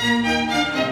Música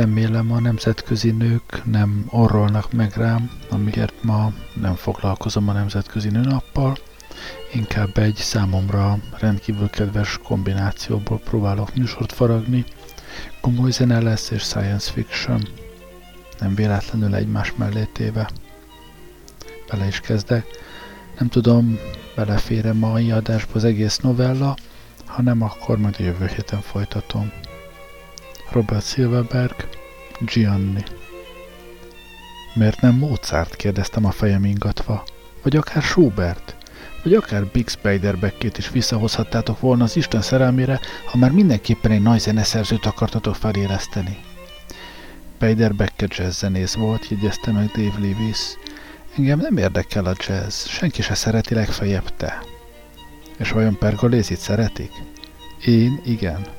Remélem a nemzetközi nők nem orrolnak meg rám, amiért ma nem foglalkozom a nemzetközi nőnappal, inkább egy számomra rendkívül kedves kombinációból próbálok műsort faragni, komoly zene lesz és science fiction, nem véletlenül egymás mellé téve. Bele is kezdek. Nem tudom, belefér-e mai adásba az egész novella, ha nem, akkor majd a jövő héten folytatom. Robert Silverberg, Gianni. Miért nem Mozart? kérdeztem a fejem ingatva. Vagy akár Schubert? Vagy akár Big Spider Beckét is visszahozhattátok volna az Isten szerelmére, ha már mindenképpen egy nagy zeneszerzőt akartatok feléleszteni. Spider Beckett jazz zenész volt, jegyezte meg Dave Lewis. Engem nem érdekel a jazz, senki se szereti legfeljebb te. És vajon Pergolézit szeretik? Én igen.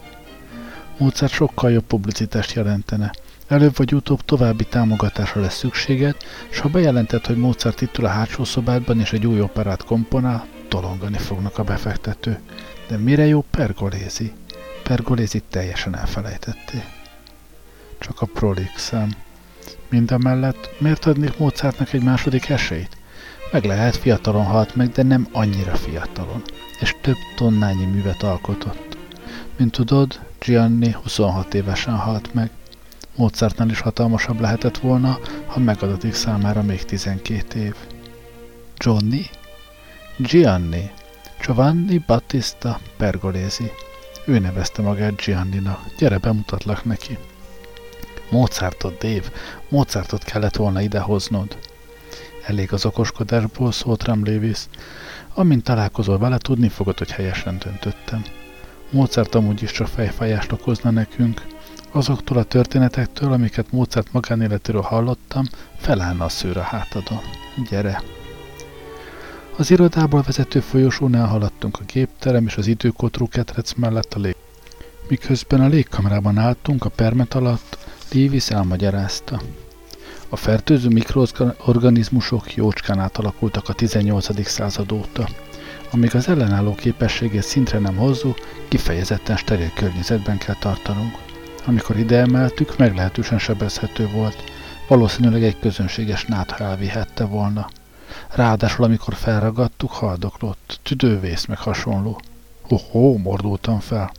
Mozart sokkal jobb publicitást jelentene. Előbb vagy utóbb további támogatásra lesz szükséged, és ha bejelentett, hogy Mozart itt a hátsó szobádban és egy új operát komponál, tolongani fognak a befektető. De mire jó Pergolézi? Pergolézit teljesen elfelejtették. Csak a prolixem. Mindemellett miért adnék Mozartnak egy második esélyt? Meg lehet, fiatalon halt meg, de nem annyira fiatalon, és több tonnányi művet alkotott. Mint tudod, Gianni 26 évesen halt meg. Mozartnál is hatalmasabb lehetett volna, ha megadatik számára még 12 év. Johnny? Gianni. Giovanni Battista Pergolesi. Ő nevezte magát Gianninak. Gyere, bemutatlak neki. Mozartot, Dave. Mozartot kellett volna idehoznod. Elég az okoskodásból, szólt rám Lévis. Amint találkozol vele, tudni fogod, hogy helyesen döntöttem. Mozart amúgy is csak fejfájást okozna nekünk. Azoktól a történetektől, amiket Mozart magánéletéről hallottam, felállna a szőr a hátadon. Gyere! Az irodából vezető folyosónál haladtunk a gépterem és az időkotró ketrec mellett a lég. Miközben a légkamerában álltunk a permet alatt, Lévis elmagyarázta. A fertőző mikroorganizmusok jócskán átalakultak a 18. század óta. Amíg az ellenálló képességét szintre nem hozzuk, kifejezetten steril környezetben kell tartanunk. Amikor ide emeltük, meglehetősen sebezhető volt. Valószínűleg egy közönséges nátha elvihette volna. Ráadásul, amikor felragadtuk, haldoklott, tüdővész meg hasonló. Hoho, mordultam fel.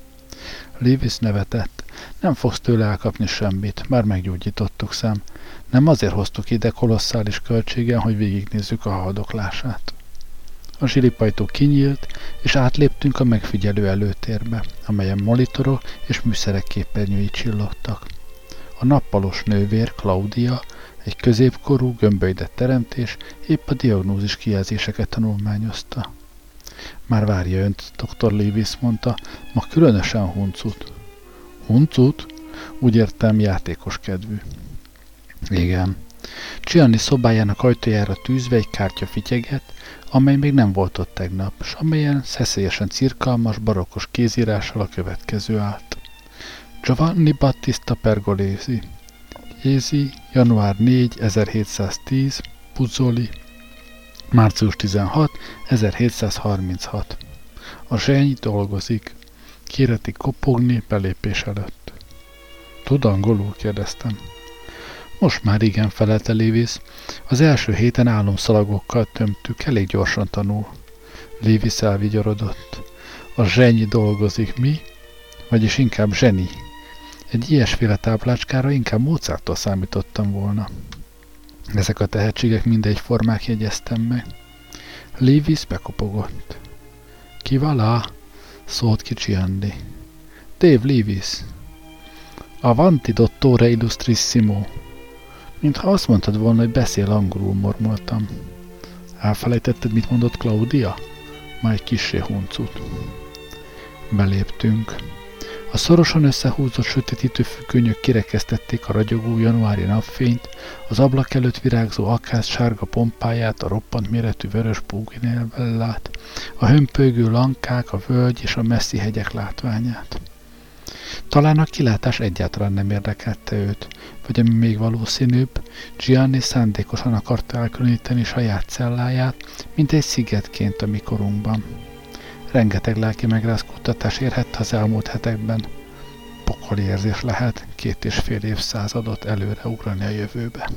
Lévis nevetett. Nem fogsz tőle elkapni semmit, már meggyógyítottuk szem. Nem azért hoztuk ide kolosszális költségen, hogy végignézzük a haldoklását. A zsilipajtó kinyílt, és átléptünk a megfigyelő előtérbe, amelyen monitorok és műszerek képernyői csillogtak. A nappalos nővér, Claudia, egy középkorú, gömbölyedett teremtés épp a diagnózis kijelzéseket tanulmányozta. Már várja önt, dr. Lewis mondta, ma különösen huncut. Huncut? Úgy értem, játékos kedvű. Igen. Csianni szobájának ajtajára tűzve egy kártya fityeget, amely még nem volt ott tegnap, s amelyen szeszélyesen cirkalmas, barokkos kézírással a következő állt. Giovanni Battista Pergolesi, Jézi, január 4, 1710, Puzzoli, március 16, 1736. A zseny dolgozik. Kéreti kopogni belépés előtt. Tud angolul? kérdeztem. Most már igen, felelte Lévis. Az első héten álomszalagokkal tömtük, elég gyorsan tanul. Lévis elvigyorodott. A zseny dolgozik, mi? Vagyis inkább zseni. Egy ilyesféle táplácskára inkább Mozarttól számítottam volna. Ezek a tehetségek mindegy formák jegyeztem meg. Lévis bekopogott. Ki valá? szólt kicsi Andy. Dave Lévis. Avanti dottore illustrissimo. Mintha azt mondtad volna, hogy beszél angolul, mormoltam. Elfelejtetted, mit mondott Claudia? Már egy kissé huncut. Beléptünk. A szorosan összehúzott sötétítő függönyök kirekesztették a ragyogó januári napfényt, az ablak előtt virágzó akház sárga pompáját, a roppant méretű vörös púginélvellát, a hömpölygő lankák, a völgy és a messzi hegyek látványát. Talán a kilátás egyáltalán nem érdekelte őt, vagy ami még valószínűbb, Gianni szándékosan akarta elkülöníteni saját celláját, mint egy szigetként a mikorunkban. Rengeteg lelki megrázkódtatás érhette az elmúlt hetekben. Pokoli érzés lehet két és fél évszázadot előre ugrani a jövőbe.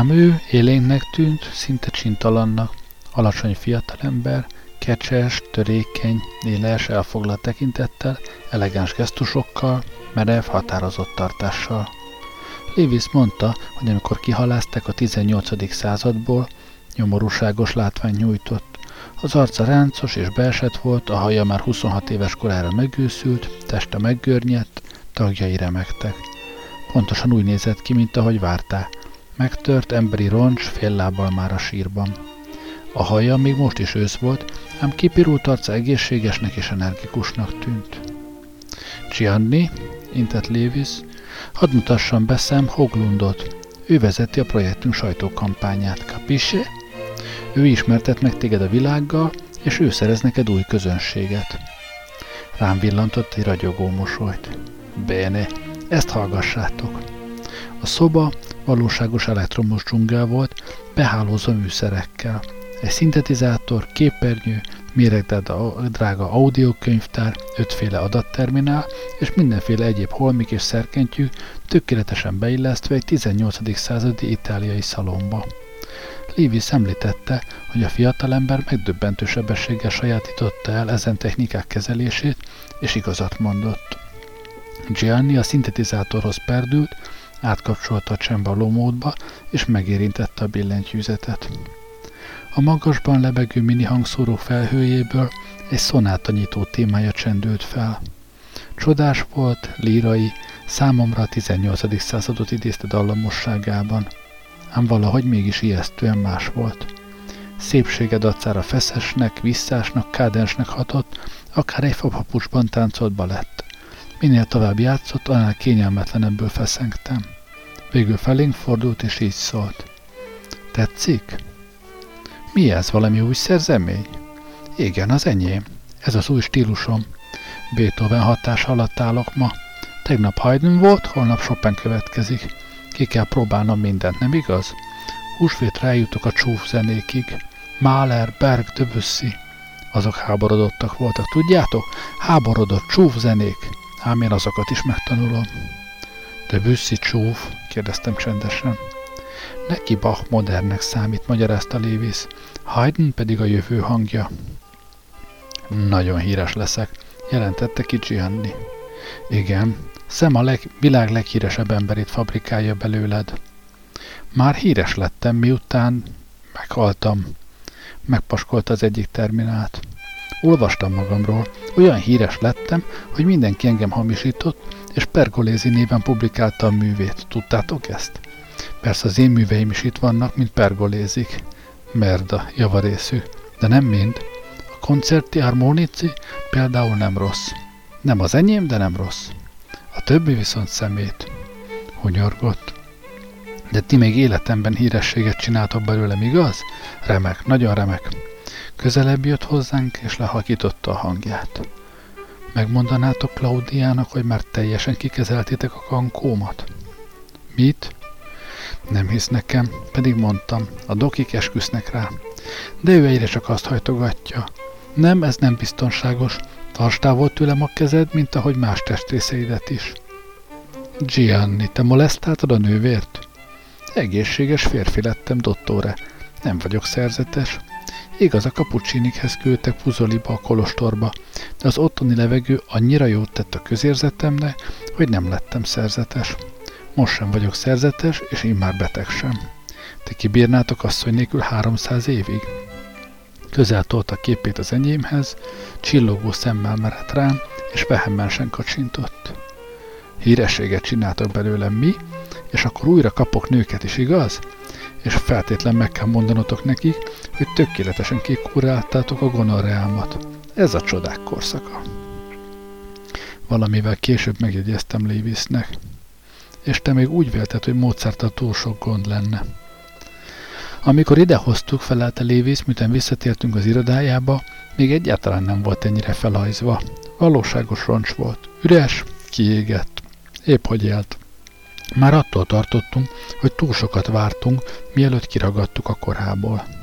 Ám ő élénknek tűnt, szinte csintalannak, alacsony fiatalember, kecses, törékeny, éles, elfoglalt tekintettel, elegáns gesztusokkal, merev, határozott tartással. Lévis mondta, hogy amikor kihalázták a 18. századból, nyomorúságos látvány nyújtott. Az arca ráncos és beesett volt, a haja már 26 éves korára megőszült, teste meggörnyedt, tagjai remektek. Pontosan úgy nézett ki, mint ahogy várták. Megtört emberi roncs fél lábbal már a sírban. A haja még most is ősz volt, ám kipirult arca egészségesnek és energikusnak tűnt. Gianni, intett Lévis, hadd mutassam be Sam Hoglundot. Ő vezeti a projektünk sajtókampányát, capisce? Ő ismertet meg téged a világgal, és ő szerez neked új közönséget. Rám villantott egy ragyogó mosolyt. Bene, ezt hallgassátok. A szoba valóságos elektromos dzsungel volt, behálózva műszerekkel. Egy szintetizátor, képernyő, drága audiokönyvtár, ötféle adatterminál és mindenféle egyéb holmik és szerkentyű tökéletesen beillesztve egy 18. századi itáliai szalomba. Lévi említette, hogy a fiatalember megdöbbentő sebességgel sajátította el ezen technikák kezelését, és igazat mondott. Gianni a szintetizátorhoz perdült, átkapcsolta a csembaló módba, és megérintette a billentyűzetet. A magasban lebegő mini hangszóró felhőjéből egy szonáta nyitó témája csendült fel. Csodás volt, lírai, számomra a 18. századot idézte dallamosságában, ám valahogy mégis ijesztően más volt. Szépsége dacára feszesnek, visszásnak, kádensnek hatott, akár egy fapapucsban táncolt balett. Minél tovább játszott, annál kényelmetlenebből feszengtem. Végül felénk fordult, és így szólt. Tetszik? Mi ez, valami új szerzemény? Igen, az enyém. Ez az új stílusom. Beethoven hatás alatt állok ma. Tegnap Haydn volt, holnap Chopin következik. Ki kell próbálnom mindent, nem igaz? Húsvét rájutok a csúf zenékig. Mahler, Berg, Debussy. Azok háborodottak voltak, tudjátok? Háborodott csúf zenék. Ám én azokat is megtanulom. Debussy csúf? kérdeztem csendesen. Neki Bach modernnek számít, magyarázta Lévis, Haydn pedig a jövő hangja. Nagyon híres leszek, jelentette ki Gianni. Igen, Szem a leg, világ leghíresebb emberét fabrikálja belőled. Már híres lettem, miután meghaltam. Megpaskolta az egyik terminált. Olvastam magamról, olyan híres lettem, hogy mindenki engem hamisított, és Pergolézi néven publikálta a művét. Tudtátok ezt? Persze az én műveim is itt vannak, mint pergolézik. Merda, javarészű. De nem mind. A koncerti harmonici például nem rossz. Nem az enyém, de nem rossz. A többi viszont szemét. Hunyorgott. De ti még életemben hírességet csináltok belőlem, igaz? Remek, nagyon remek. Közelebb jött hozzánk, és lehakította a hangját. Megmondanátok Klaudiának, hogy már teljesen kikezeltétek a kankómat? Mit? Nem hisz nekem, pedig mondtam, a dokik esküsznek rá. De ő egyre csak azt hajtogatja. Nem, ez nem biztonságos. Tarts távol tőlem a kezed, mint ahogy más testrészeidet is. Gianni, te molesztáltad a nővért? Egészséges férfi lettem, dottore. Nem vagyok szerzetes. Igaz, a kapucsinikhez küldtek Puzoliba a kolostorba, de az ottani levegő annyira jót tett a közérzetemnek, hogy nem lettem szerzetes. Most sem vagyok szerzetes, és én már beteg sem. Ti kibírnátok asszony nélkül 300 évig? Közel tolta képét az enyémhez, csillogó szemmel merett rám, és vehemmensen kacsintott. Hírességet csináltok belőlem mi, és akkor újra kapok nőket is, igaz? És feltétlen meg kell mondanotok nekik, hogy tökéletesen kikuráltátok a gonorreámat. Ez a csodák korszaka. Valamivel később megjegyeztem Lévisznek és te még úgy vélted, hogy Mozart túl sok gond lenne. Amikor idehoztuk, felelte Lévis, miután visszatértünk az irodájába, még egyáltalán nem volt ennyire felhajzva. Valóságos roncs volt. Üres, kiégett. Épp hogy élt. Már attól tartottunk, hogy túl sokat vártunk, mielőtt kiragadtuk a korából.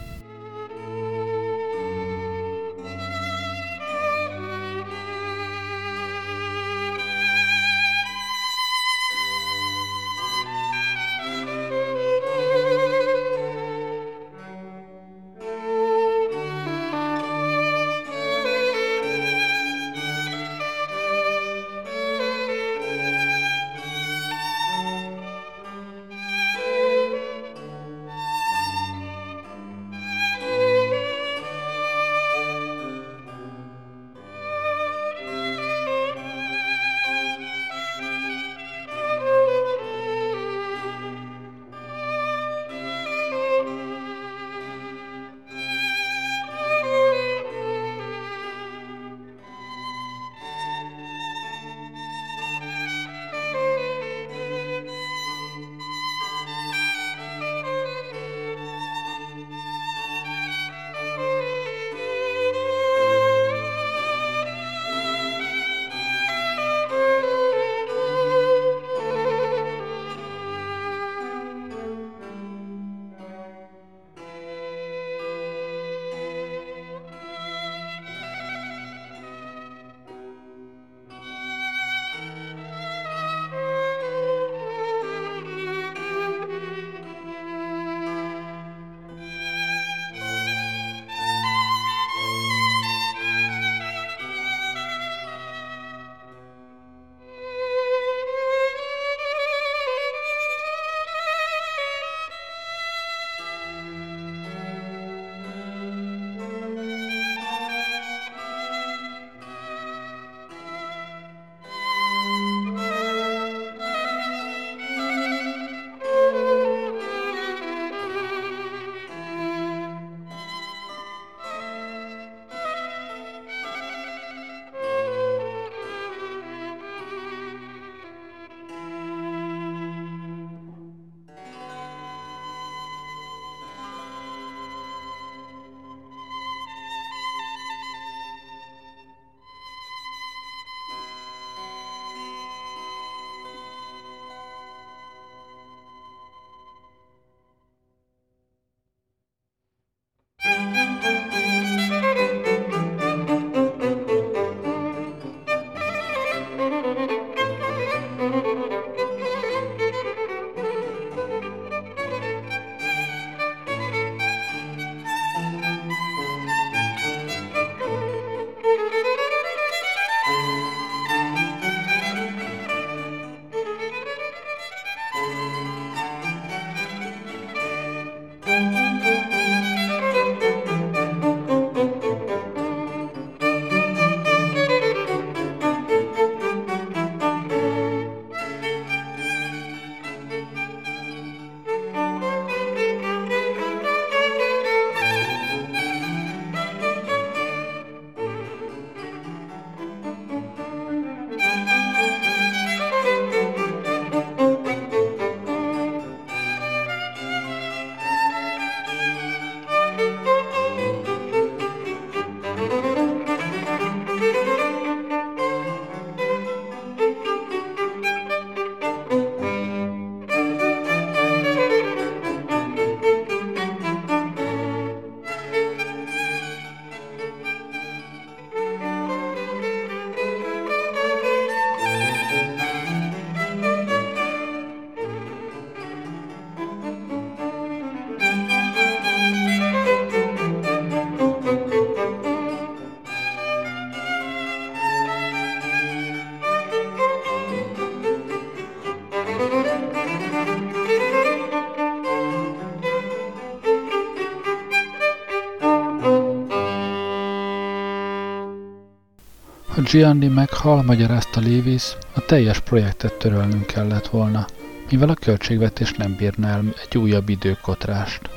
Gianni meghal, magyarázta Lévis, a teljes projektet törölnünk kellett volna, mivel a költségvetés nem bírna el egy újabb időkotrást.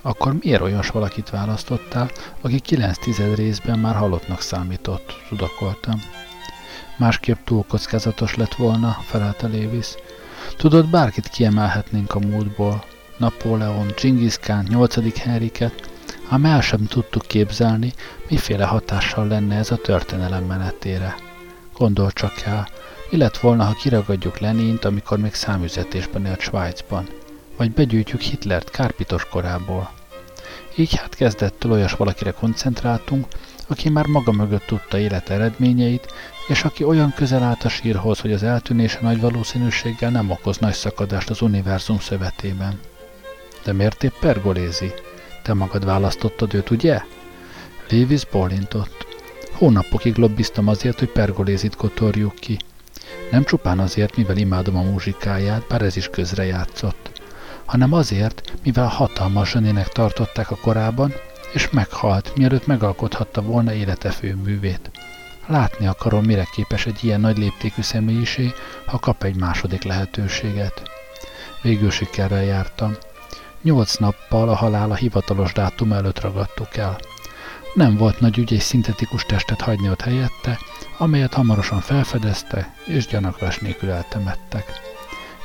Akkor miért olyas valakit választottál, aki 9 tized részben már halottnak számított, tudakoltam. Másképp túl kockázatos lett volna, felelte Lévis. Tudod, bárkit kiemelhetnénk a múltból. Napóleon, Genghis Khan, 8. Henriket, ám el sem tudtuk képzelni, miféle hatással lenne ez a történelem menetére. Gondol csak el, mi lett volna, ha kiragadjuk Lenint, amikor még számüzetésben élt Svájcban, vagy begyűjtjük Hitlert kárpitos korából. Így hát kezdettől olyas valakire koncentráltunk, aki már maga mögött tudta élet eredményeit, és aki olyan közel állt a sírhoz, hogy az eltűnése nagy valószínűséggel nem okoz nagy szakadást az univerzum szövetében. De miért épp pergolézi? Te magad választottad őt, ugye? Lévis bólintott. Hónapokig lobbiztam azért, hogy pergolézit kotorjuk ki. Nem csupán azért, mivel imádom a muzsikáját, bár ez is közrejátszott, hanem azért, mivel hatalmas zsenének tartották a korában, és meghalt, mielőtt megalkothatta volna élete főművét. Látni akarom, mire képes egy ilyen nagy léptékű személyiség, ha kap egy második lehetőséget. Végül sikerrel jártam. Nyolc nappal a halála hivatalos dátum előtt ragadtuk el. Nem volt nagy ügy egy szintetikus testet hagyni ott helyette, amelyet hamarosan felfedezte, és gyanaklás nélkül eltemettek.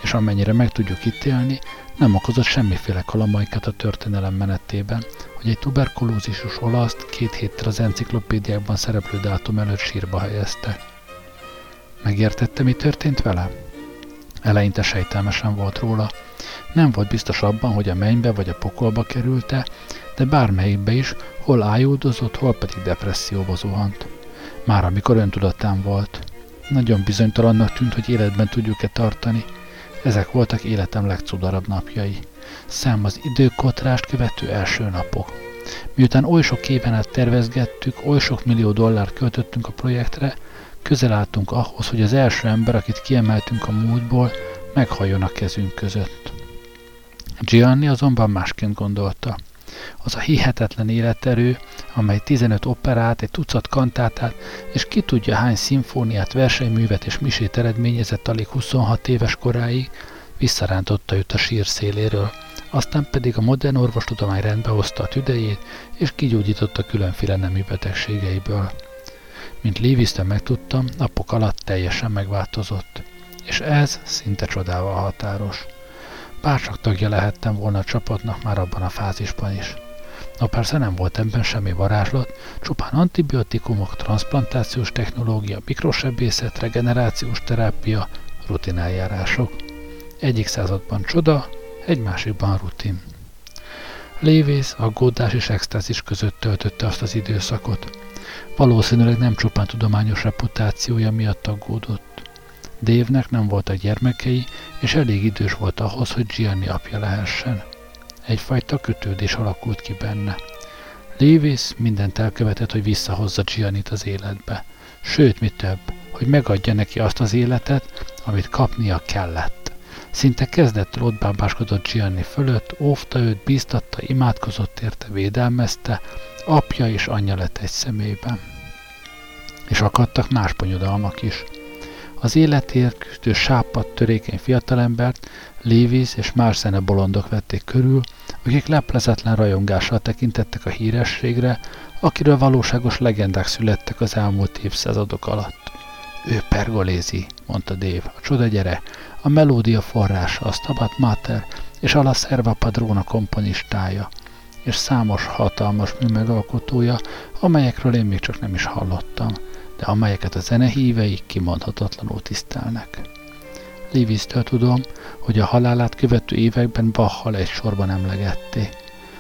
És amennyire meg tudjuk ítélni, nem okozott semmiféle kalamajkát a történelem menetében, hogy egy tuberkulózisus olaszt két héttel az enciklopédiákban szereplő dátum előtt sírba helyezte. Megértette, mi történt vele? Eleinte sejtelmesen volt róla. Nem volt biztos abban, hogy a mennybe vagy a pokolba kerülte, de bármelyikbe is, hol ájuldozott, hol pedig depresszióba zuhant. Már amikor öntudatán volt. Nagyon bizonytalannak tűnt, hogy életben tudjuk-e tartani. Ezek voltak életem legcudarabb napjai. Szám az időkotrást követő első napok. Miután oly sok éven át tervezgettük, oly sok millió dollárt költöttünk a projektre, közel álltunk ahhoz, hogy az első ember, akit kiemeltünk a múltból, meghajjon a kezünk között. Gianni azonban másként gondolta. Az a hihetetlen életerő, amely 15 operát, egy tucat kantátát, és ki tudja hány szimfóniát, versenyművet és misét eredményezett alig 26 éves koráig, visszarántotta őt a sír széléről, aztán pedig a modern orvostudomány rendbe hozta a tüdejét, és kigyógyította különféle nemű betegségeiből. Mint Lévisztön megtudtam, napok alatt teljesen megváltozott. És ez szinte csodával határos. Bárcsak tagja lehettem volna a csapatnak már abban a fázisban is. Na persze nem volt ebben semmi varázslat, csupán antibiotikumok, transplantációs technológia, mikrosebészet, regenerációs terápia, rutineljárások. Egyik században csoda, egy másikban rutin. Lévész, aggódás és extázis között töltötte azt az időszakot. Valószínűleg nem csupán tudományos reputációja miatt aggódott. Dévnek nem voltak gyermekei, és elég idős volt ahhoz, hogy Gianni apja lehessen. Egyfajta kötődés alakult ki benne. Lévész mindent elkövetett, hogy visszahozza Giannit az életbe. Sőt, mi több, hogy megadja neki azt az életet, amit kapnia kellett. Szinte kezdettől ott bábáskodott Gianni fölött, óvta őt, bíztatta, imádkozott érte, védelmezte, apja és anyja lett egy személyben. És akadtak más bonyodalmak is. Az életért küzdő sápadt, törékeny fiatalembert Lévis és más zene bolondok vették körül, akik leplezetlen rajongással tekintettek a hírességre, akiről valóságos legendák születtek az elmúlt évszázadok alatt. Ő pergolézi, mondta Dév, a csoda gyere, a melódia forrása, a Stabat Mater és a La Serva Padrona komponistája, és számos hatalmas mű megalkotója, amelyekről én még csak nem is hallottam, de amelyeket a zenehívei kimondhatatlanul tisztelnek. Livisztől tudom, hogy a halálát követő években Bachal egy sorban emlegették,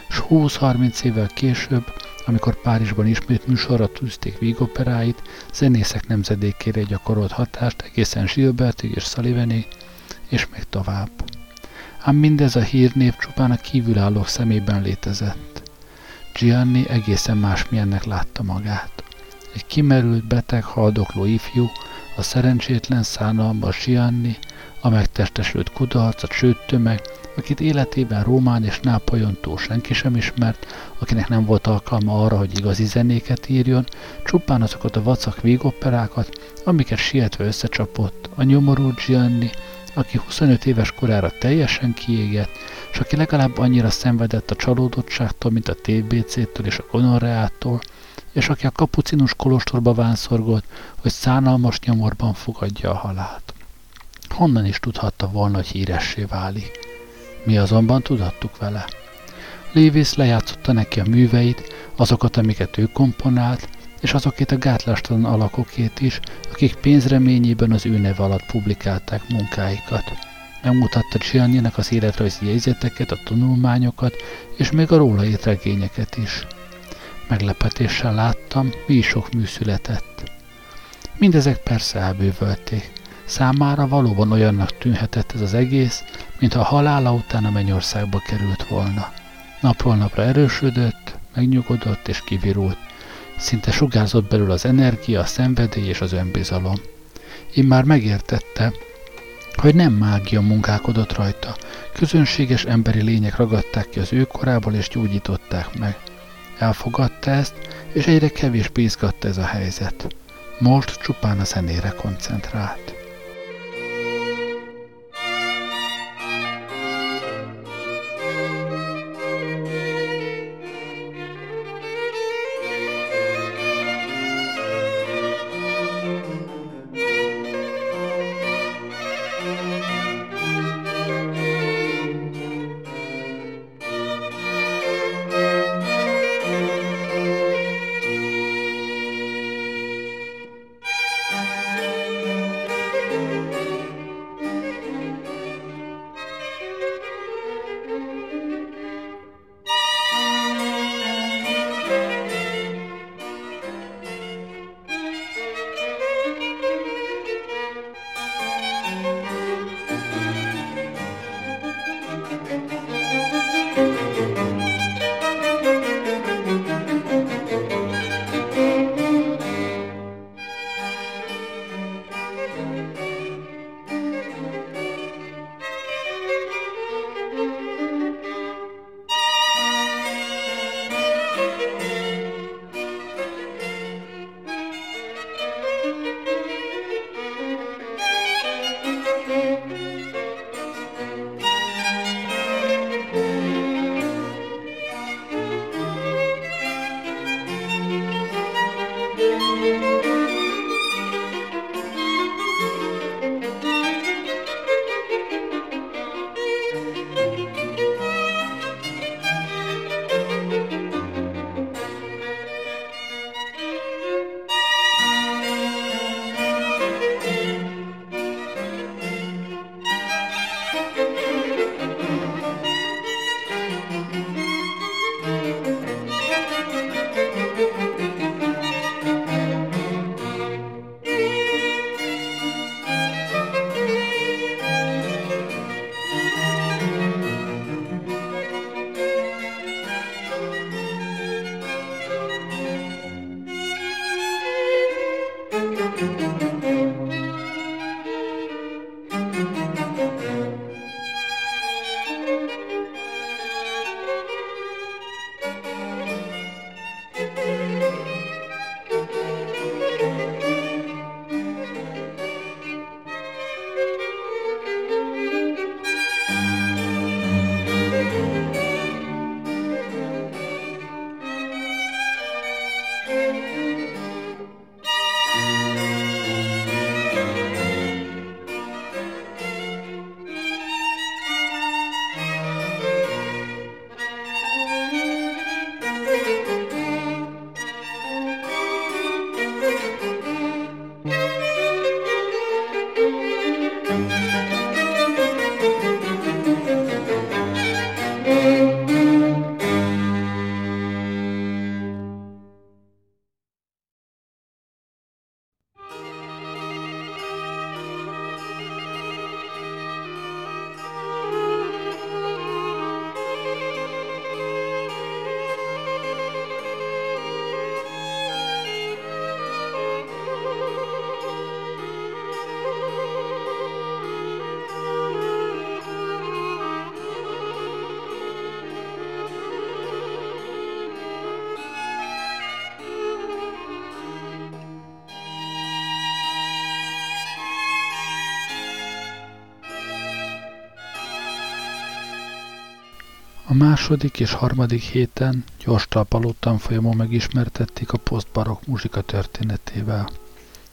s 20-30 évvel később, amikor Párizsban ismét műsorra tűzték vígoperáit, zenészek nemzedékére gyakorolt hatást egészen Gilbertig és Sullivanig, és még tovább. Ám mindez a hírnév csupán a kívülállók szemében létezett. Gianni egészen másmilyennek látta magát. Egy kimerült, beteg, haldokló ifjú, a szerencsétlen szánalmas Gianni, a megtestesült kudarc, a csőd tömeg, akit életében Rómán és Nápolyon túl senki sem ismert, akinek nem volt alkalma arra, hogy igazi zenéket írjon, csupán azokat a vacak végoperákat, amiket sietve összecsapott, a nyomorú Gianni, aki 25 éves korára teljesen kiégett, és aki legalább annyira szenvedett a csalódottságtól, mint a TBC-től és a gonorreától, és aki a kapucinus kolostorba vánszorgott, hogy szánalmas nyomorban fogadja a halált. Honnan is tudhatta volna, hogy híressé válik? Mi azonban tudattuk vele. Lévész lejátszotta neki a műveit, azokat, amiket ő komponált, és azokét a gátlástalan alakokét is, akik pénzreményében az ő neve alatt publikálták munkáikat. Megmutatta Gianninek az életrajzi jegyzeteket, a tanulmányokat, és még a róla írt regényeket is. Meglepetéssel láttam, mi is sok mű született. Mindezek persze elbűvölték. Számára valóban olyannak tűnhetett ez az egész, mintha a halála után a mennyországba került volna. Napról napra erősödött, megnyugodott és kivirult. Szinte sugárzott belül az energia, a szenvedély és az önbizalom. Én már megértette, hogy nem mágia munkálkodott rajta, közönséges emberi lények ragadták ki az ő korából és gyógyították meg. Elfogadta ezt, és egyre kevésbé izgatta ez a helyzet. Most csupán a zenére koncentrált. Második és harmadik héten gyors talpaló tanfolyamon megismertették a posztbarok muzsika történetével.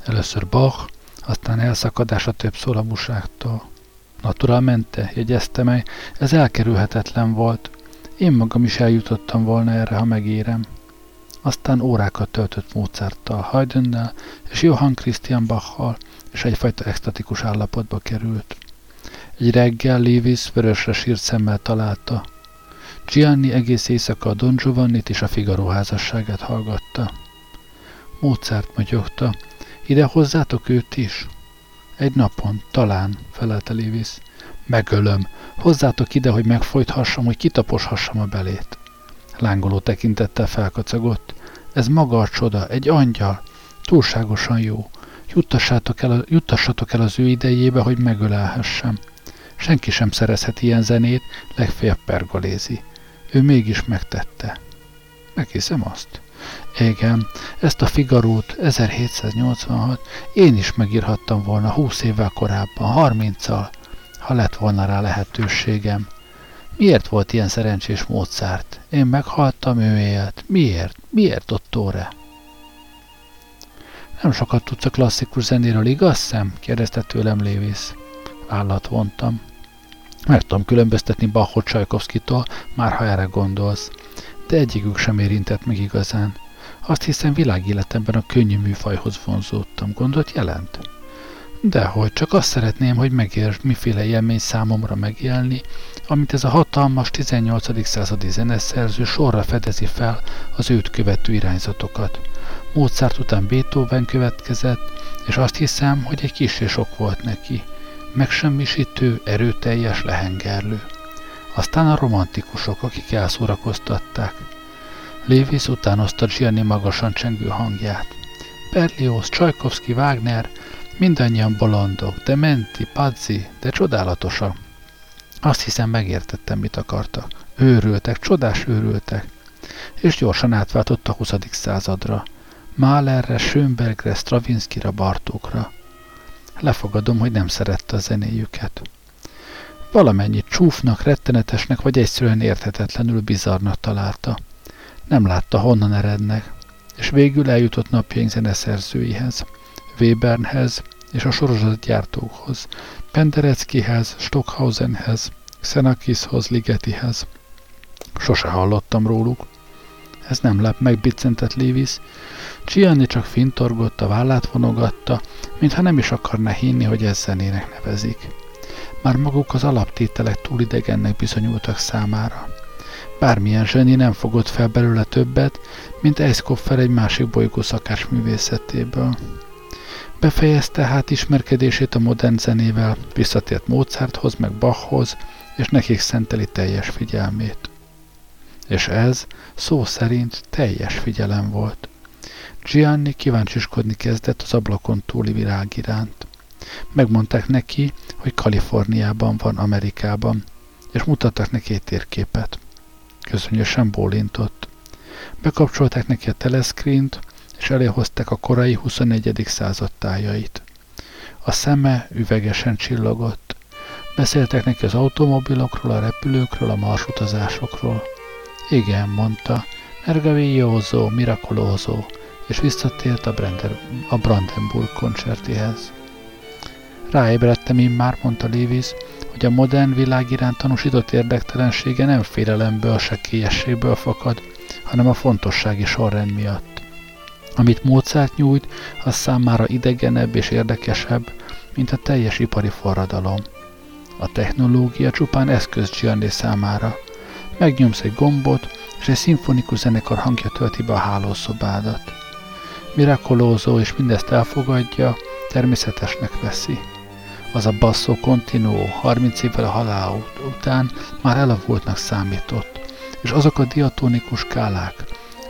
Először Bach, aztán elszakadás a több szólamúságtól. Naturalmente, jegyezte meg, ez elkerülhetetlen volt. Én magam is eljutottam volna erre, ha megérem. Aztán órákat töltött Mozarttal, Haydnnel és Johann Christian Bachal, és egyfajta extatikus állapotba került. Egy reggel Lewis vörösre sírt szemmel találta. Gianni egész éjszaka a Don giovanni és a Figaro házasságát hallgatta. Mozart magyogta. Ide hozzátok őt is? Egy napon, talán, felelte Lewis. Megölöm. Hozzátok ide, hogy megfojthassam, hogy kitaposhassam a belét. Lángoló tekintettel felkacagott. Ez maga a csoda, egy angyal. Túlságosan jó. Juttassátok el, juttassatok el az ő idejébe, hogy megölelhessem. Senki sem szerezhet ilyen zenét, legfeljebb pergolézi. Ő mégis megtette. Meghiszem azt. Igen, ezt a Figarót 1786 én is megírhattam volna 20 évvel korábban, 30-al, ha lett volna rá lehetőségem. Miért volt ilyen szerencsés Mozart? Én meghaltam, ő élt. Miért? Miért Ottóre? Nem sokat tudsz a klasszikus zenéről, igaz szem? kérdezte tőlem Lévis. Vállat vontam. Meg tudom különböztetni Bachot Csajkovszkitól, már ha erre gondolsz. De egyikük sem érintett meg igazán. Azt hiszem világéletemben a könnyű műfajhoz vonzódtam. Gondot jelent? Dehogy, csak azt szeretném, hogy megértsd, miféle élmény számomra megélni, amit ez a hatalmas 18. századi zeneszerző sorra fedezi fel az őt követő irányzatokat. Mozart után Beethoven következett, és azt hiszem, hogy egy kis sok volt neki. Megsemmisítő, erőteljes, lehengerlő. Aztán a romantikusok, akik elszórakoztatták. Lévis utánozta Gianni magasan csengő hangját. Berlioz, Csajkovszki, Wagner, mindannyian bolondok, de menti, pazzi, de csodálatosak. Azt hiszem megértettem, mit akartak. Őrültek, csodás őrültek. És gyorsan átváltott a 20. századra. Mahlerre, Schönbergre, Stravinskira, Bartókra. Lefogadom, hogy nem szerette a zenéjüket. Valamennyit csúfnak, rettenetesnek, vagy egyszerűen érthetetlenül bizarnak találta. Nem látta, honnan erednek, és végül eljutott napjaink zeneszerzőihez, Webernhez és a sorozatgyártókhoz, Pendereckihez, Stockhausenhez, Xenakishoz, Ligetihez. Sose hallottam róluk. Ez nem lep meg, biccentett Lévis. Gianni csak fintorgott, a vállát vonogatta, mintha nem is akarná hinni, hogy ez zenének nevezik. Már maguk az alaptételek túl idegennek bizonyultak számára. Bármilyen zseni nem fogott fel belőle többet, mint Eiskoffer egy másik bolygó szakács művészetéből. Befejezte hát ismerkedését a modern zenével, visszatért Mozarthoz, meg Bachhoz, és nekik szenteli teljes figyelmét. És ez szó szerint teljes figyelem volt. Gianni kíváncsiskodni kezdett az ablakon túli világ iránt. Megmondták neki, hogy Kaliforniában van Amerikában, és mutattak neki egy térképet. Közönösen bólintott. Bekapcsolták neki a teleszkrínt, és eléhozták a korai 21. század tájait. A szeme üvegesen csillogott. Beszéltek neki az automobilokról, a repülőkről, a marsutazásokról. Igen, mondta, Mergavilloso, Miracoloso, és visszatért a, Brender, a Brandenburg koncertéhez. Ráébredtem én már, mondta Lévis, hogy a modern világ iránt tanúsított érdektelensége nem félelemből, se kélyességből fakad, hanem a fontossági sorrend miatt. Amit Mozart nyújt, az számára idegenebb és érdekesebb, mint a teljes ipari forradalom. A technológia csupán eszköz Gianni számára. Megnyomsz egy gombot, és egy szimfonikus zenekar hangja tölti be a hálószobádat. Miracolózó és mindezt elfogadja, természetesnek veszi. Az a basszó continuo 30 évvel a halál után már elavultnak számított, és azok a diatonikus skálák,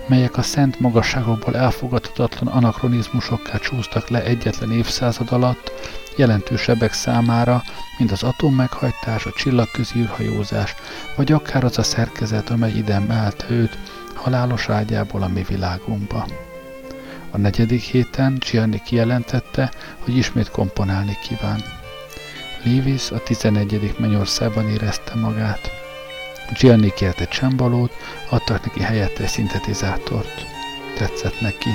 melyek a szent magasságokból elfogadhatatlan anakronizmusokká csúsztak le egyetlen évszázad alatt, jelentősebbek számára, mint az atommeghajtás, a csillagközi űrhajózás, vagy akár az a szerkezet, amely ide őt halálos ágyából a mi világunkba. A negyedik héten Gianni kijelentette, hogy ismét komponálni kíván. Lewis a 11. mennyországban érezte magát. Gianni kért egy csembalót, adtak neki helyette egy szintetizátort. Tetszett neki.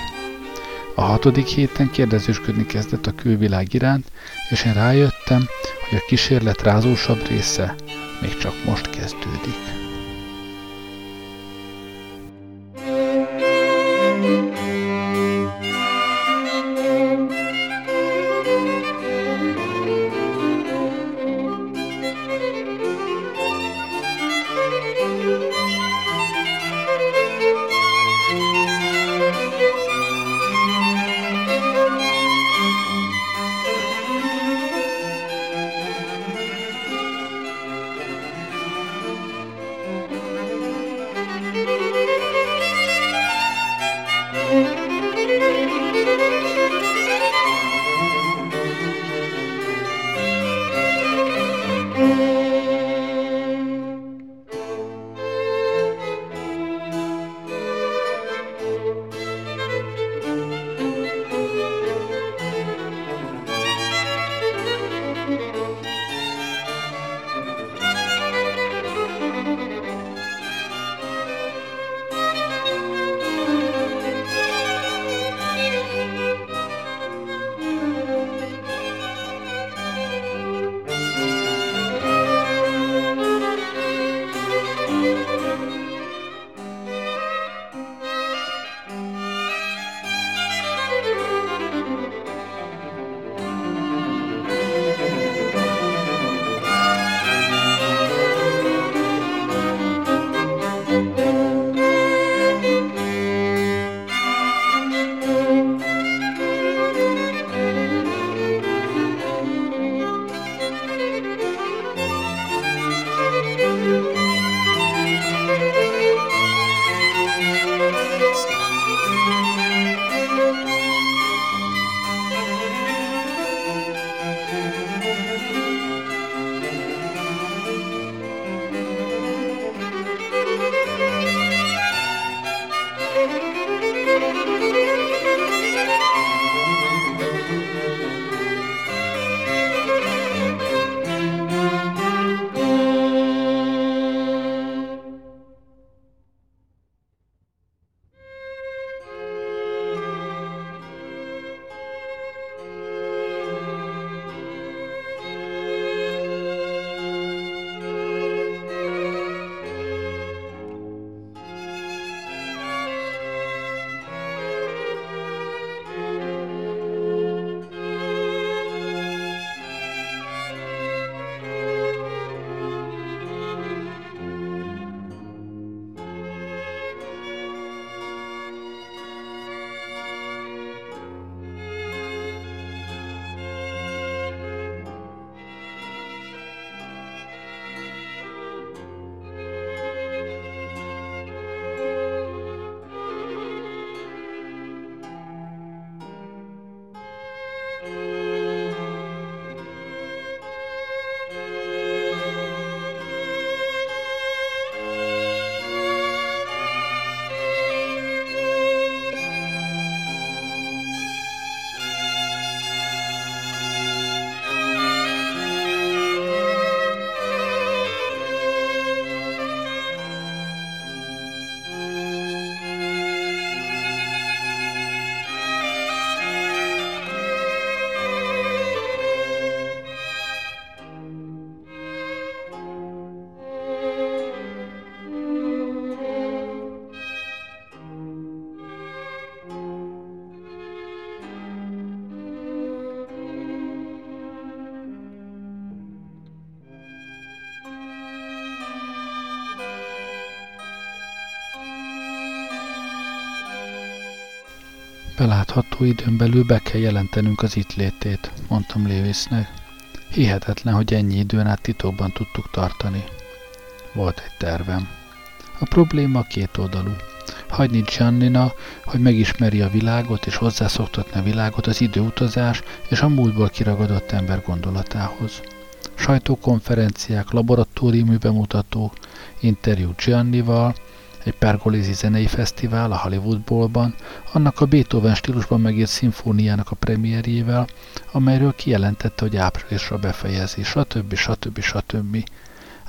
A hatodik héten kérdezősködni kezdett a külvilág iránt, és én rájöttem, hogy a kísérlet rázósabb része még csak most kezdődik. Belátható időn belül be kell jelentenünk az itt létét, mondtam Lévisznek. Hihetetlen, hogy ennyi időn át titokban tudtuk tartani. Volt egy tervem. A probléma kétoldalú. Hagyni Giannina, hogy megismeri a világot és hozzászoktatni a világot az időutazás és a múltból kiragadott ember gondolatához. Sajtókonferenciák, laboratóriumi bemutatók, interjú Giannival, egy pergolizi zenei fesztivál a Hollywood Bowlban, annak a Beethoven stílusban megírt szimfóniának a premierjével, amelyről kijelentette, hogy áprilisra befejezi, stb. stb. stb.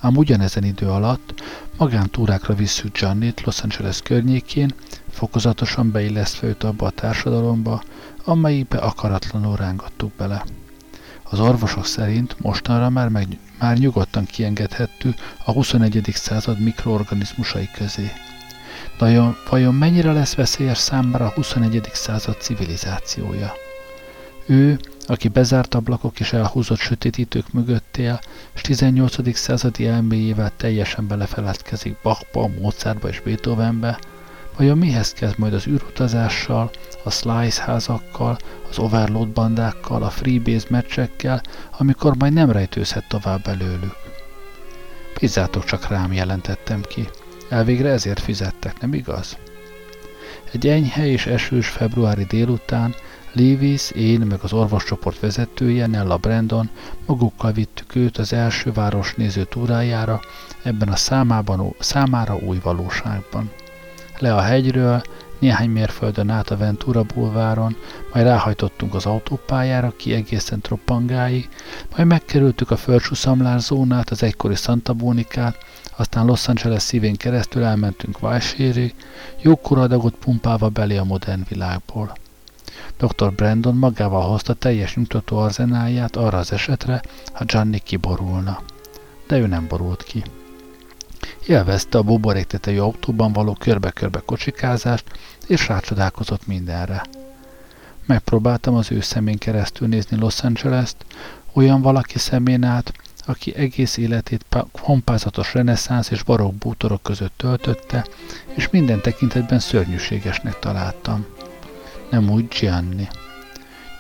ám ugyanezen idő alatt magántúrákra visszük Giannit Los Angeles környékén, fokozatosan beillesztve őt abba a társadalomba, amelyikbe akaratlanul rángattuk bele. Az orvosok szerint mostanra már, meg, már nyugodtan kiengedhettük a 21. század mikroorganizmusai közé. Vajon, vajon mennyire lesz veszélyes számára a 21. század civilizációja? Ő, aki bezárt ablakok és elhúzott sötétítők mögött él, és 18. századi elméjével teljesen belefeledkezik Bachba, Mozartba és Beethovenbe, vajon mihez kezd majd az űrutazással, a slice házakkal, az overload bandákkal, a freebase meccsekkel, amikor majd nem rejtőzhet tovább belőlük? Bízzátok csak rám, jelentettem ki. Elvégre ezért fizettek, nem igaz? Egy enyhe és esős februári délután Lewis, én meg az orvoscsoport vezetője, Nella Brandon magukkal vittük őt az első városnéző túrájára ebben a számában, számára új valóságban. Le a hegyről, néhány mérföldön át a Ventura bulváron, majd ráhajtottunk az autópályára ki egészen Troppangáig, majd megkerültük a földsuszamlás zónát, az egykori Santa Bonicát, aztán Los Angeles szívén keresztül elmentünk Vajsérig, jókor adagot pumpálva belé a modern világból. Dr. Brandon magával hozta teljes nyugtató arzenáját arra az esetre, ha Gianni kiborulna. De ő nem borult ki. Élvezte a buboréktetejű autóban való körbe-körbe kocsikázást, és rácsodálkozott mindenre. Megpróbáltam az ő szemén keresztül nézni Los Angeles-t, olyan valaki szemén át, aki egész életét pompázatos reneszánsz és barokk bútorok között töltötte, és minden tekintetben szörnyűségesnek találtam nem úgy Gianni.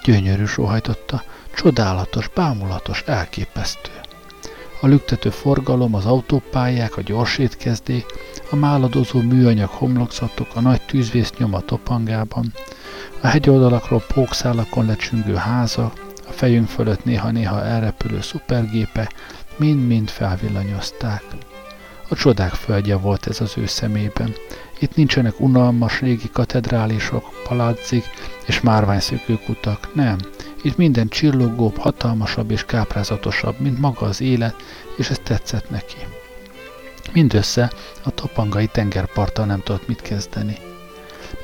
Gyönyörű sóhajtotta, csodálatos, bámulatos, elképesztő. A lüktető forgalom, az autópályák, a gyorsétkezdék, a máladozó műanyag homlokzatok, a nagy tűzvész nyom a topangában, a hegyoldalakról pókszálakon lecsüngő háza, a fejünk fölött néha-néha elrepülő szupergépe, mind-mind felvillanyozták. A csodák földje volt ez az ő szemében, itt nincsenek unalmas régi katedrálisok, palaczik és márványszökőkutak, nem. Itt minden csillogóbb, hatalmasabb és káprázatosabb, mint maga az élet, és ez tetszett neki. Mindössze a topangai tengerparttal nem tudott mit kezdeni.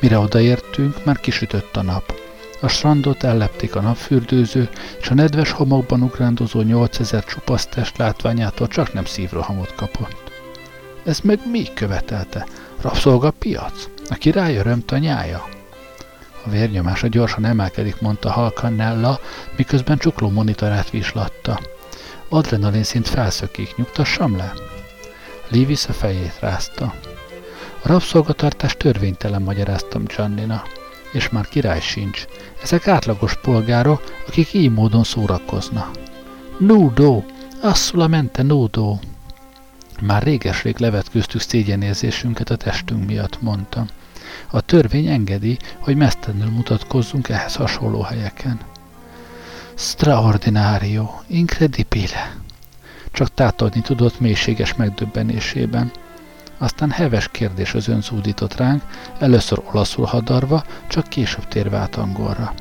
Mire odaértünk, már kisütött a nap. A strandot ellepték a napfürdőző, és a nedves homokban ugrándozó 8000 csupasztest látványától csak nem szívrohamot kapott. Ez meg mi követelte? piac? A király örömt nyája? A vérnyomása gyorsan emelkedik, mondta halkan Nella, miközben csukló monitorát vislatta. Adrenalin szint felszökik, nyugtassam le? Livis a fejét rázta. A rabszolgatartás törvénytelen magyaráztam Giannina. És már király sincs. Ezek átlagos polgárok, akik így módon szórakozna. Nudo! Assolamente nudo! Már réges-rég levetkőztük szégyenérzésünket a testünk miatt, mondta. A törvény engedi, hogy mesztelenül mutatkozzunk ehhez hasonló helyeken. Straordinario, incredibile. Csak tátodni tudott mélységes megdöbbenésében. Aztán heves kérdés az ön zúdított ránk, először olaszul hadarva, csak később térve át angolra.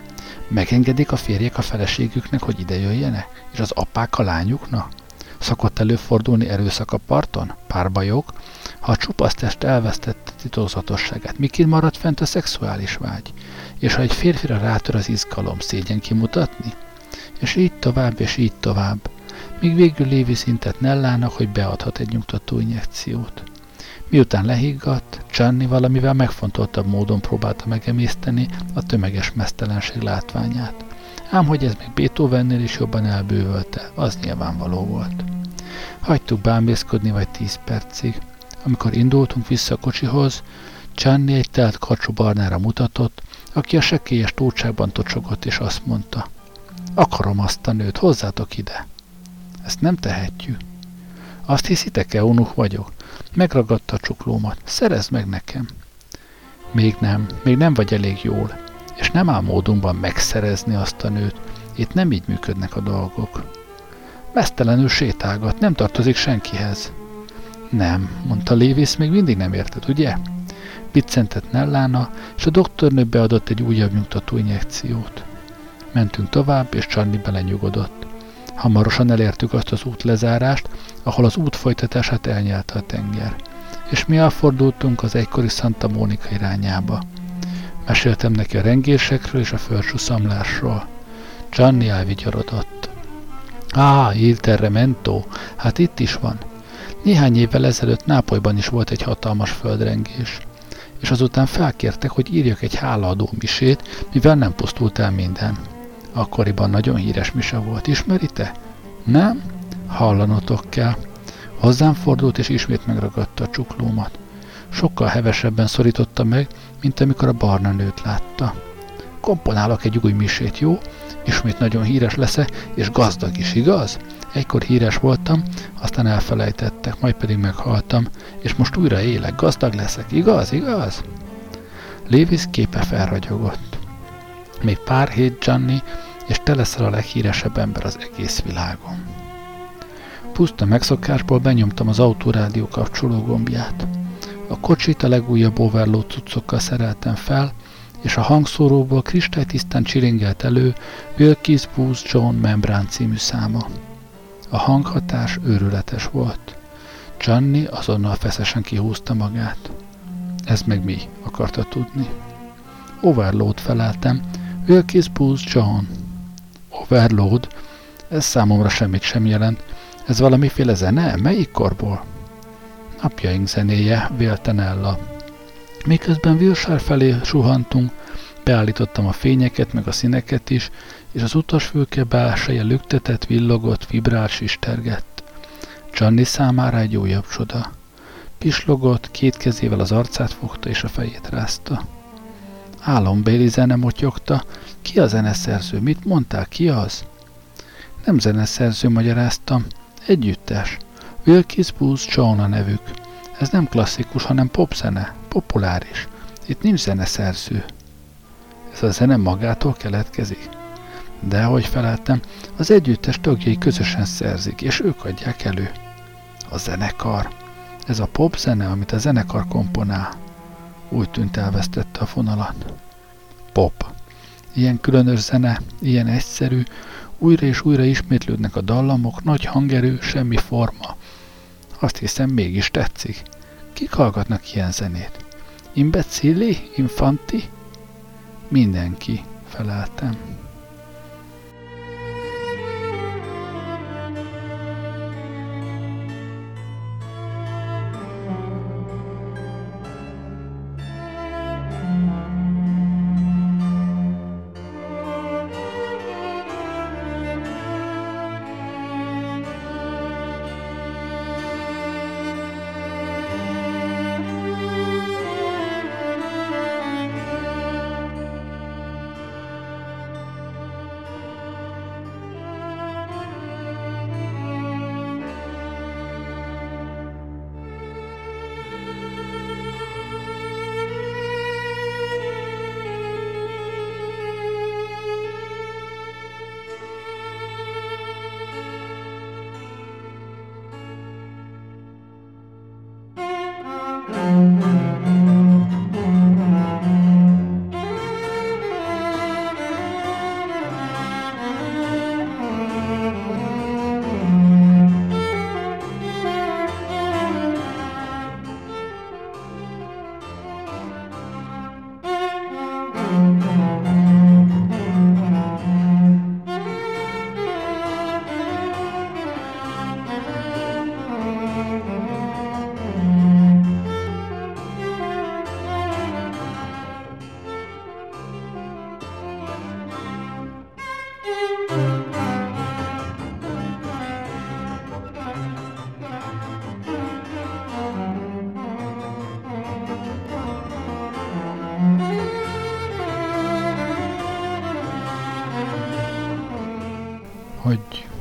Megengedik a férjek a feleségüknek, hogy ide jöjjenek, és az apák a lányuknak? Szokott előfordulni erőszak a parton? Párbajok? Ha a csupasztest elvesztette titokzatosságát, miként marad fent a szexuális vágy? És ha egy férfira rátör az izgalom, szégyen kimutatni? És így tovább, és így tovább. Míg végül Lévi szintet Nellának, hogy beadhat egy nyugtató injekciót. Miután lehiggadt, Csánni valamivel megfontoltabb módon próbálta megemészteni a tömeges mesztelenség látványát. Ám hogy ez még Beethovennél is jobban elbővölte, az nyilvánvaló volt. Hagytuk bámészkodni vagy tíz percig. Amikor indultunk vissza a kocsihoz, Csánni egy telt karcsú barnára mutatott, aki a sekélyes tócságban tocsogott, és azt mondta, akarom azt a nőt, hozzátok ide. Ezt nem tehetjük. Azt hiszitek eunuch vagyok? Megragadta a csuklómat. Szerezd meg nekem. Még nem, még nem vagy elég jól, és nem áll módunkban megszerezni azt a nőt. Itt nem így működnek a dolgok. Mesztelenül sétálgat, nem tartozik senkihez. Nem, mondta Lévis, még mindig nem érted, ugye? Biccentett Nellána, és a doktornő beadott egy újabb nyugtató injekciót. Mentünk tovább, és Csarni belenyugodott. Hamarosan elértük azt az út lezárást, ahol az út folytatását elnyelte a tenger. És mi elfordultunk az egykori Santa Mónika irányába. Meséltem neki a rengésekről és a földsuszamlásról. Gianni elvigyorodott. Á, il terremento, hát itt is van. Néhány évvel ezelőtt Nápolyban is volt egy hatalmas földrengés, és azután felkértek, hogy írjak egy hálaadó misét, mivel nem pusztult el minden. Akkoriban nagyon híres mise volt, ismerite? Nem? Hallanotok kell. Hozzám fordult, és ismét megragadta a csuklómat. Sokkal hevesebben szorította meg, mint amikor a barna nőt látta. Komponálok egy új misét, jó? Ismét nagyon híres lesz és gazdag is, igaz? Egykor híres voltam, aztán elfelejtettek, majd pedig meghaltam, és most újra élek, gazdag leszek, igaz, igaz? Lévis képe felragyogott. Még pár hét Gianni, és te leszel a leghíresebb ember az egész világon. Puszta megszokásból benyomtam az autórádió kapcsoló gombját. A kocsit a legújabb overload cuccokkal szereltem fel, és a hangszóróból kristálytisztán csiringelt elő Wilkis Booth John Membrán című száma. A hanghatás őrületes volt. Gianni azonnal feszesen kihúzta magát. Ez meg mi? akarta tudni. Overload feleltem. Wilkis Booth John. Overload? Ez számomra semmit sem jelent. Ez valamiféle zene? Melyik korból? Napjaink zenéje, vélten Ella. Miközben Wilshire felé suhantunk, beállítottam a fényeket, meg a színeket is, és az utasfülke belseje lüktetett, villogott, vibrált, sistergett. Gianni számára egy újabb csoda. Pislogott, két kezével az arcát fogta és a fejét rázta. Álombéli zene motyogta. Ki a zeneszerző? Mit mondtál? Ki az? Nem zeneszerző, magyaráztam. Együttes. Wilkis Booth John a nevük. Ez nem klasszikus, hanem popzene, populáris. Itt nincs zeneszerző. Ez a zene magától keletkezik? De, ahogy feleltem, az együttes tagjai közösen szerzik, és ők adják elő. A zenekar. Ez a pop zene, amit a zenekar komponál. Úgy tűnt elvesztette a fonalat. Pop. Ilyen különös zene, ilyen egyszerű, újra és újra ismétlődnek a dallamok, nagy hangerő, semmi forma. Azt hiszem, mégis tetszik. Kik hallgatnak ilyen zenét? Imbecilli? Infanti? Mindenki, feleltem.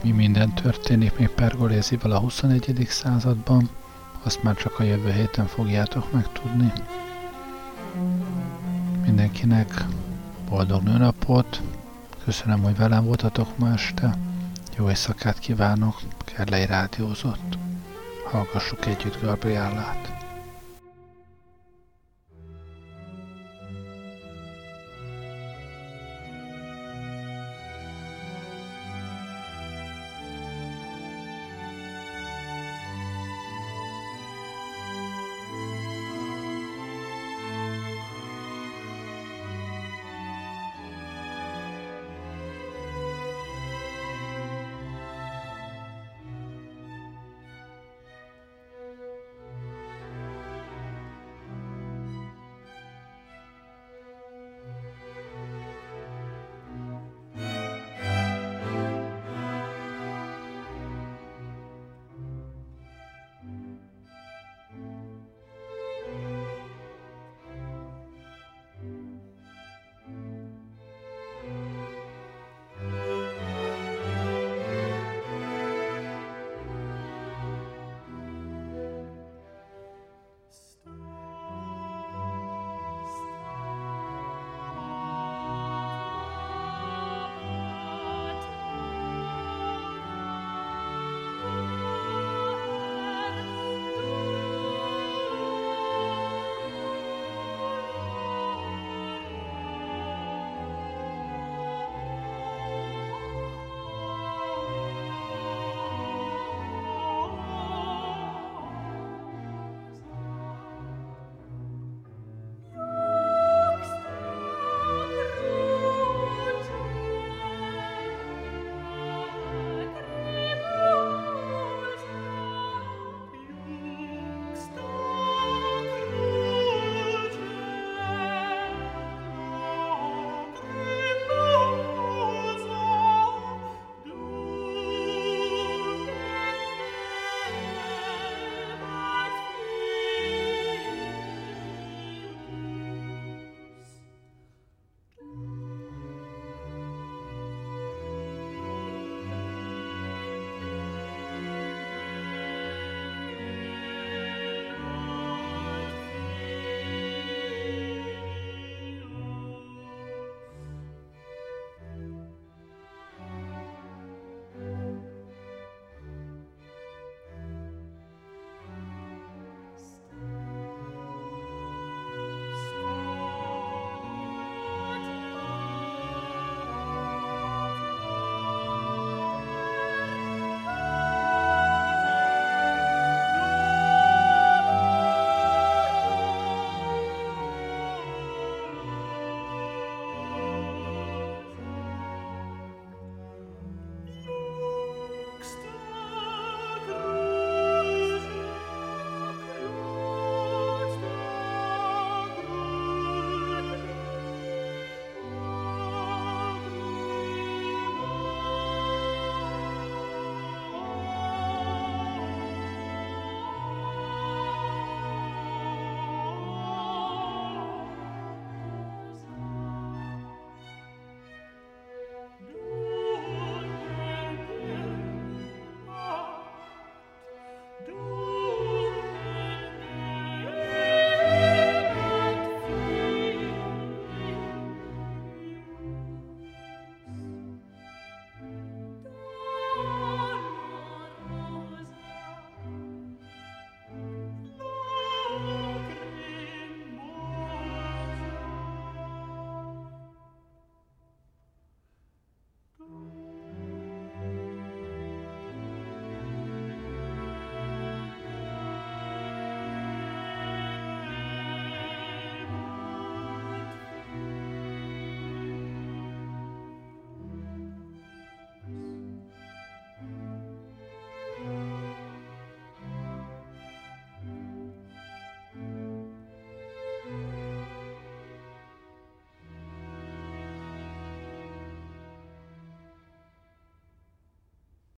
Mi minden történik még Pergolézival a 21. században, azt már csak a jövő héten fogjátok megtudni. Mindenkinek boldog nőnapot, köszönöm, hogy velem voltatok ma este, jó éjszakát kívánok, Kerlei rádiózott. Hallgassuk együtt Gabriellát.